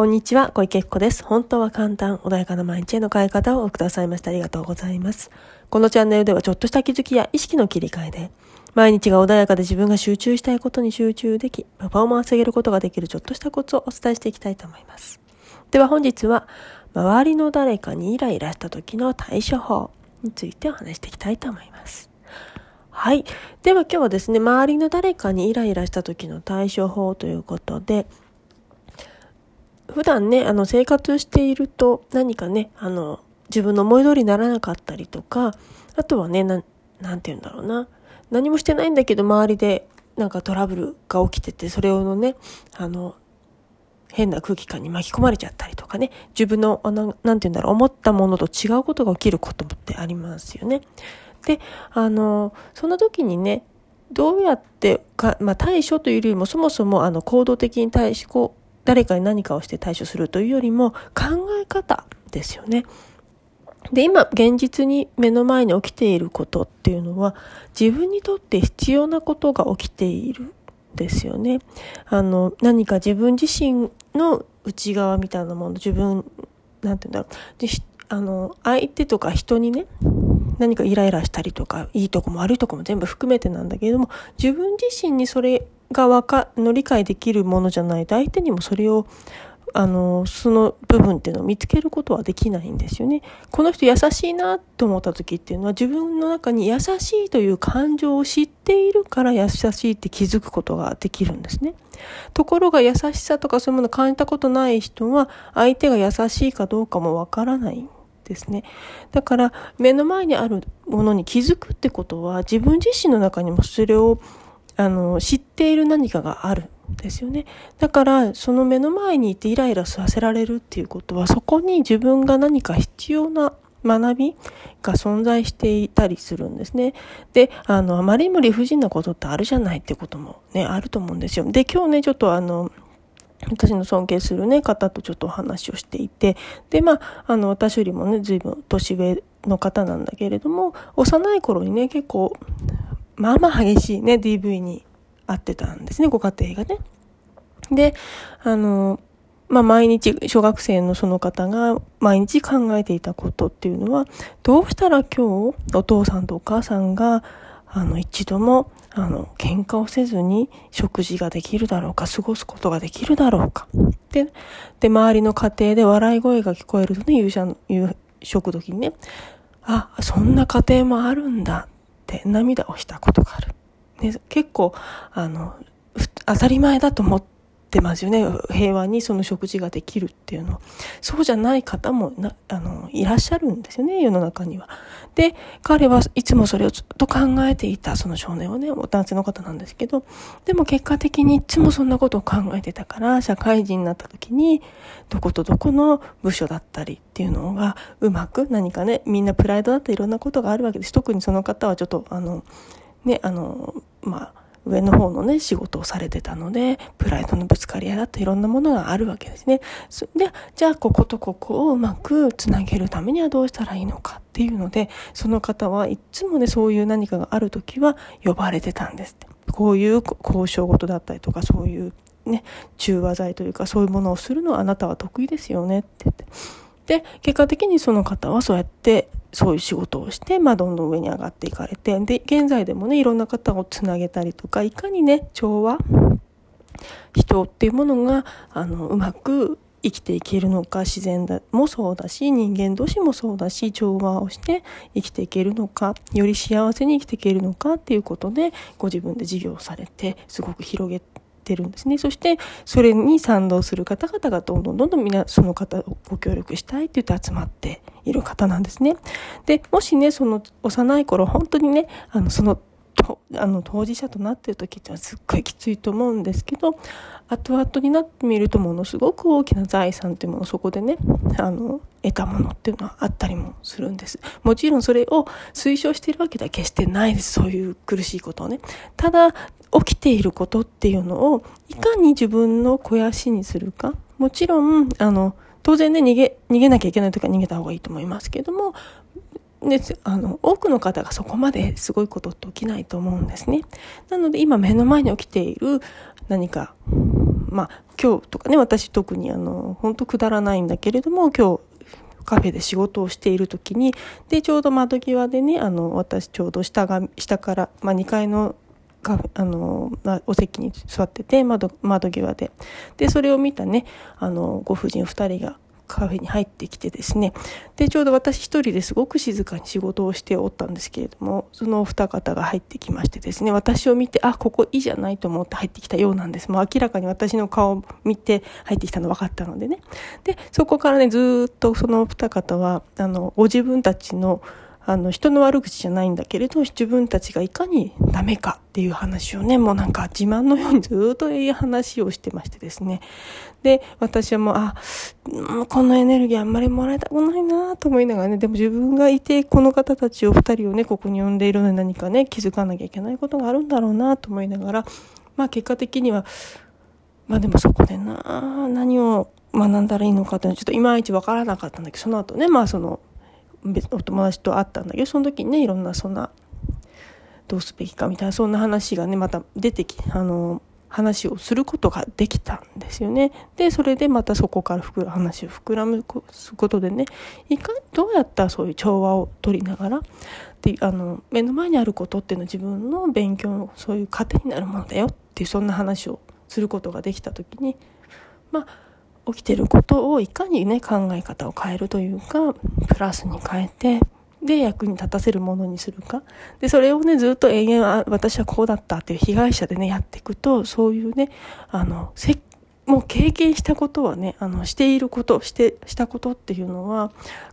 こんにちは、小池子です。本当は簡単、穏やかな毎日への変え方をくださいましてありがとうございます。このチャンネルではちょっとした気づきや意識の切り替えで、毎日が穏やかで自分が集中したいことに集中でき、パフォーマンスを上げることができるちょっとしたコツをお伝えしていきたいと思います。では本日は、周りの誰かにイライラした時の対処法についてお話していきたいと思います。はい。では今日はですね、周りの誰かにイライラした時の対処法ということで、普段ね、あの、生活していると何かね、あの、自分の思い通りにならなかったりとか、あとはね、ななんて言うんだろうな。何もしてないんだけど、周りでなんかトラブルが起きてて、それをね、あの、変な空気感に巻き込まれちゃったりとかね、自分の、あの、なんて言うんだろう、思ったものと違うことが起きることってありますよね。で、あの、その時にね、どうやってか、まあ、対処というよりも、そもそもあの行動的に対し、こう、誰かに何かをして対処するというよりも考え方ですよね。で、今、現実に目の前に起きていることっていうのは、自分にとって必要なことが起きているんですよね。あの、何か自分自身の内側みたいなもの、自分、なんて言うんだろう。あの、相手とか人にね、何かイライラしたりとか、いいとこも悪いとこも全部含めてなんだけれども、自分自身にそれがわか、の理解できるものじゃないと相手にもそれをあの、その部分っていうのを見つけることはできないんですよね。この人優しいなと思った時っていうのは自分の中に優しいという感情を知っているから優しいって気づくことができるんですね。ところが優しさとかそういうものを感じたことない人は相手が優しいかどうかもわからないんですね。だから目の前にあるものに気づくってことは自分自身の中にもそれをあの、知っている何かがあるんですよね。だから、その目の前にいてイライラさせられるっていうことは、そこに自分が何か必要な学びが存在していたりするんですね。で、あの、あまりにも理不尽なことってあるじゃないってこともね、あると思うんですよ。で、今日ね、ちょっとあの、私の尊敬するね、方とちょっとお話をしていて、で、まあ、あの、私よりもね、随分年上の方なんだけれども、幼い頃にね、結構、まあまあ激しいね、DV に遭ってたんですね、ご家庭がね。で、あの、まあ毎日、小学生のその方が毎日考えていたことっていうのは、どうしたら今日お父さんとお母さんが、あの、一度も、あの、喧嘩をせずに食事ができるだろうか、過ごすことができるだろうか。で、で、周りの家庭で笑い声が聞こえるとね、夕食時にね、あ、そんな家庭もあるんだて涙をしたことがある。ね、結構、あの、当たり前だと思ってますよね。平和にその食事ができるっていうの。そうじゃない方もな、あの、いらっしゃるんですよね、世の中には。で、彼はいつもそれをずっと考えていた、その少年はね、男性の方なんですけど、でも結果的にいつもそんなことを考えてたから、社会人になった時に、どことどこの部署だったりっていうのが、うまく何かね、みんなプライドだっていろんなことがあるわけです。特にその方はちょっと、あの、ね、あの、まあ、上の方のね、仕事をされてたので、プライドのぶつかり合いだといろんなものがあるわけですね。で、じゃあこことここをうまくつなげるためにはどうしたらいいのかっていうので、その方はいつもね、そういう何かがある時は呼ばれてたんですって。こういう交渉事だったりとか、そういうね、中和剤というか、そういうものをするのはあなたは得意ですよねって言って。で、結果的にその方はそうやってそういう仕事をして、まあ、どんどん上に上がっていかれて、で、現在でもね、いろんな方をつなげたりとか、いかにね、調和、人っていうものが、あの、うまく生きていけるのか、自然だもそうだし、人間同士もそうだし、調和をして生きていけるのか、より幸せに生きていけるのかっていうことで、ご自分で事業されて、すごく広げててるんですね。そして、それに賛同する方々がどんどんどんどんみんなその方をご協力したいって言って集まっている方なんですね。で、もしね、その幼い頃、本当にね、あの、そのあの当事者となっている時ってはすっごいきついと思うんですけど後々になってみるとものすごく大きな財産っていうものをそこでねあの得たものっていうのはあったりもするんですもちろんそれを推奨しているわけでは決してないですそういう苦しいことをねただ起きていることっていうのをいかに自分の肥やしにするかもちろんあの当然ね逃げ逃げなきゃいけない時は逃げた方がいいと思いますけどもであの多くの方がそこまですごいことって起きないと思うんですね。なので今目の前に起きている何かまあ今日とかね私特にあの本当くだらないんだけれども今日カフェで仕事をしている時にでちょうど窓際でねあの私ちょうど下が下から、まあ、2階のカフあのお席に座ってて窓窓際で。でそれを見たねあのご婦人2人がカフェに入ってきてですね。でちょうど私一人ですごく静かに仕事をしておったんですけれどもそのお二方が入ってきましてですね私を見てあここいいじゃないと思って入ってきたようなんです。もう明らかに私の顔を見て入ってきたの分かったのでね。でそこからねずっとそのお二方はあのご自分たちのあの人の悪口じゃないんだけれど自分たちがいかにダメかっていう話をねもうなんか自慢のようにずっといい話をしてましてですね。で私はもうあこのエネルギーあんまりもらいたくないなと思いながらねでも自分がいてこの方たちを2人をねここに呼んでいるのに何かね気づかなきゃいけないことがあるんだろうなと思いながらまあ結果的にはまあでもそこでな何を学んだらいいのかっていうのはちょっといまいちわからなかったんだけどその後ねまあそのお友達と会ったんだけどその時にねいろんなそんなどうすべきかみたいなそんな話がねまた出てきあの話をすることができたんですよね。でそれでまたそこから膨ら話を膨らむことでねいかどうやったらそういう調和を取りながらであの目の前にあることっていうのは自分の勉強のそういう糧になるものだよっていうそんな話をすることができた時にまあ起きてることをいかにね考え方を変えるというかプラスに変えてで役に立たせるものにするか。でそれをねずっと延々私はこうだったっていう被害者でねやっていくとそういうねあのせもう経験したことはねあのしていることしてしたことっていうのは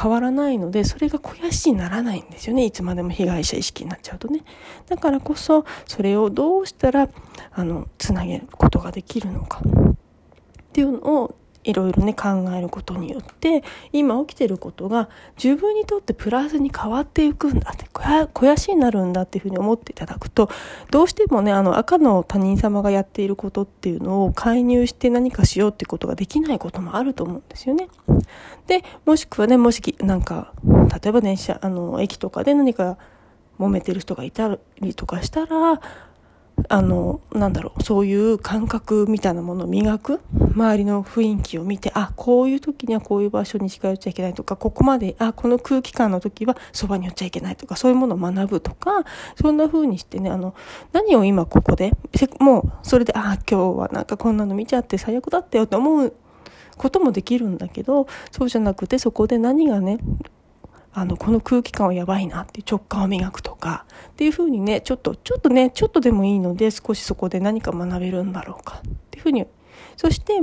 変わらないのでそれが肥やしにならないんですよね。いつまでも被害者意識になっちゃうとね。だからこそそれをどうしたらあのつなげることができるのか。っていうのをいろいろね考えることによって今起きてることが自分にとってプラスに変わっていくんだって肥やしになるんだっていうふうに思っていただくとどうしてもねあの赤の他人様がやっていることっていうのを介入して何かしようってことができないこともあると思うんですよね。でもしくはねもしなんか例えば電車あの駅とかで何か揉めてる人がいたりとかしたらあの、なんだろう、そういう感覚みたいなものを磨く？周りの雰囲気を見て、あ、こういう時にはこういう場所に近寄っちゃいけないとか、ここまで、あ、この空気感の時はそばに寄っちゃいけないとか、そういうものを学ぶとか、そんな風にしてね、あの、何を今ここで、もう、それで、あ、今日はなんかこんなの見ちゃって最悪だったよって思うこともできるんだけど、そうじゃなくて、そこで何がね、あの、この空気感はやばいなって直感を磨くとか、っていうふうにね、ちょっと、ちょっとね、ちょっとでもいいので、少しそこで何か学べるんだろうかっていうふうに、そして、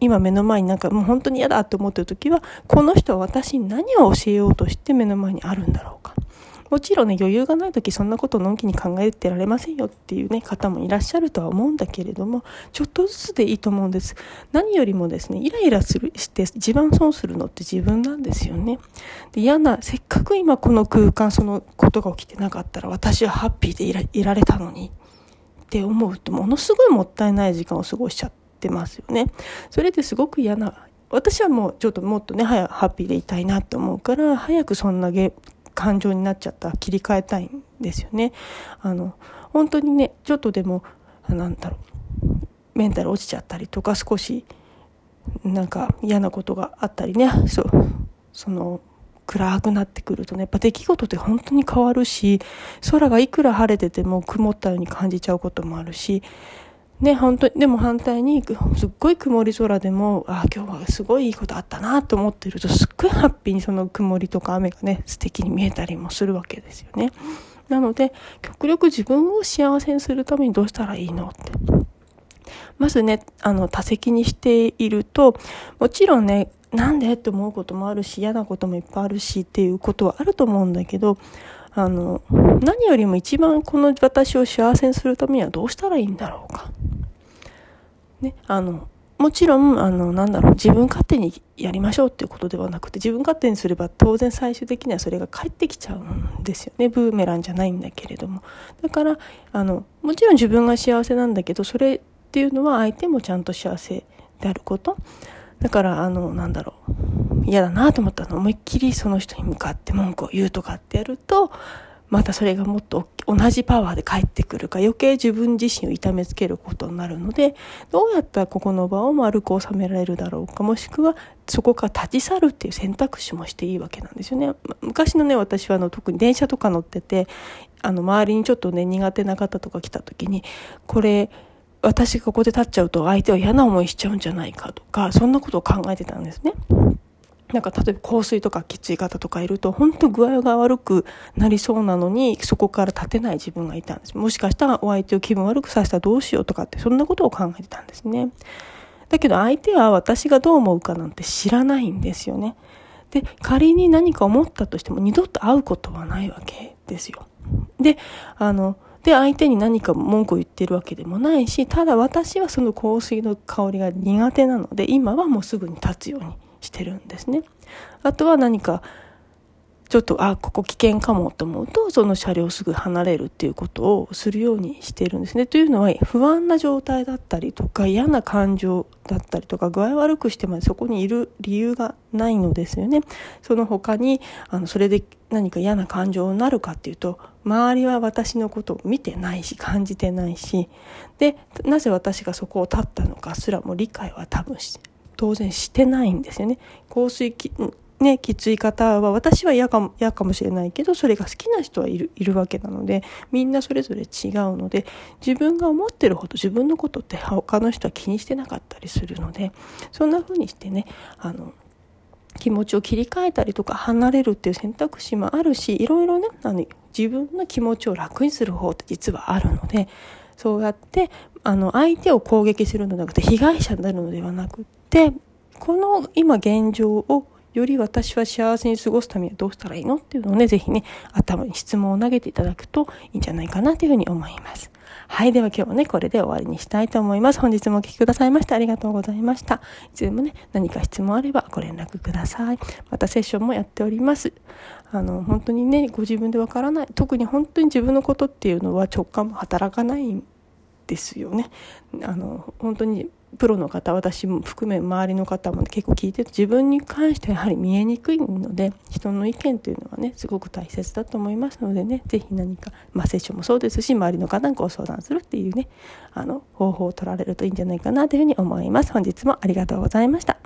今目の前になんかもう本当に嫌だと思ってる時は、この人は私に何を教えようとして目の前にあるんだろうか。もちろんね、余裕がない時そんなことのんきに考えてられませんよっていうね、方もいらっしゃるとは思うんだけれども、ちょっとずつでいいと思うんです。何よりもですね、イライラするして一番損するのって自分なんですよね。で嫌な、せっかく今この空間、そのことが起きてなかったら私はハッピーでいらいられたのにって思うと、ものすごいもったいない時間を過ごしちゃってますよね。それですごく嫌な私はもうちょっともっとね、ハッピーでいたいなと思うから、早くそんなゲ感情になっちゃった切り替えたいんですよね。あの本当にねちょっとでもなんだろうメンタル落ちちゃったりとか少しなんか嫌なことがあったりねそうその暗くなってくるとねやっぱ出来事って本当に変わるし空がいくら晴れてても曇ったように感じちゃうこともあるしね、本当に、でも反対に、すっごい曇り空でも、ああ、今日はすごいいいことあったなと思ってると、すっごいハッピーにその曇りとか雨がね、素敵に見えたりもするわけですよね。なので、極力自分を幸せにするためにどうしたらいいのって。まずね、あの、多席にしていると、もちろんね、なんでって思うこともあるし、嫌なこともいっぱいあるしっていうことはあると思うんだけど、あの、何よりも一番この私を幸せにするためにはどうしたらいいんだろうか。ね、あの、もちろん、あの、なんだろう、自分勝手にやりましょうっていうことではなくて、自分勝手にすれば当然最終的にはそれが返ってきちゃうんですよね。ブーメランじゃないんだけれども。だから、あの、もちろん自分が幸せなんだけど、それっていうのは相手もちゃんと幸せであること。だから、あの、なんだろう、嫌だなと思ったの思いっきりその人に向かって文句を言うとかってやると、またそれがもっと同じパワーで返ってくるか余計自分自身を痛めつけることになるのでどうやったらここの場を丸く収められるだろうかもしくはそこから立ち去るっていう選択肢もしていいわけなんですよね。昔のね私はあの特に電車とか乗っててあの周りにちょっとね苦手な方とか来た時にこれ私がここで立っちゃうと相手は嫌な思いしちゃうんじゃないかとかそんなことを考えてたんですね。なんか例えば香水とかきつい方とかいると本当具合が悪くなりそうなのにそこから立てない自分がいたんです。もしかしたらお相手を気分悪くさせたらどうしようとかってそんなことを考えてたんですね。だけど相手は私がどう思うかなんて知らないんですよね。で仮に何か思ったとしても二度と会うことはないわけですよ。であので相手に何か文句を言ってるわけでもないしただ私はその香水の香りが苦手なので今はもうすぐに立つようにしてるんですね。あとは何かちょっとあここ危険かもと思うとその車両すぐ離れるっていうことをするようにしてるんですね。というのは不安な状態だったりとか嫌な感情だったりとか具合悪くしてまでそこにいる理由がないのですよね。その他にあのそれで何か嫌な感情になるかっていうと周りは私のことを見てないし感じてないしでなぜ私がそこを立ったのかすらも理解は多分して当然してないんですよね。香水き、ね、きつい方は私は嫌かも嫌かもしれないけどそれが好きな人はいるいるわけなのでみんなそれぞれ違うので自分が思ってるほど自分のことって他の人は気にしてなかったりするのでそんな風にしてねあの気持ちを切り替えたりとか離れるっていう選択肢もあるしいろいろねあの自分の気持ちを楽にする方って実はあるのでそうやってあの相手を攻撃するのではなくて被害者になるのではなくてこの今現状をより私は幸せに過ごすためにはどうしたらいいのっていうのをね、ぜひね、頭に質問を投げていただくといいんじゃないかなというふうに思います。はい。では今日はね、これで終わりにしたいと思います。本日もお聴きくださいましてありがとうございました。いつでもね、何か質問あればご連絡ください。またセッションもやっております。あの、本当にね、ご自分でわからない。特に本当に自分のことっていうのは直感も働かないんですよね。あの、本当にプロの方私も含め周りの方も、ね、結構聞いて自分に関してはやはり見えにくいので人の意見というのはねすごく大切だと思いますのでね是非何か、まあ、セッションもそうですし周りの方にご相談するっていうねあの方法を取られるといいんじゃないかなというふうに思います。本日もありがとうございました。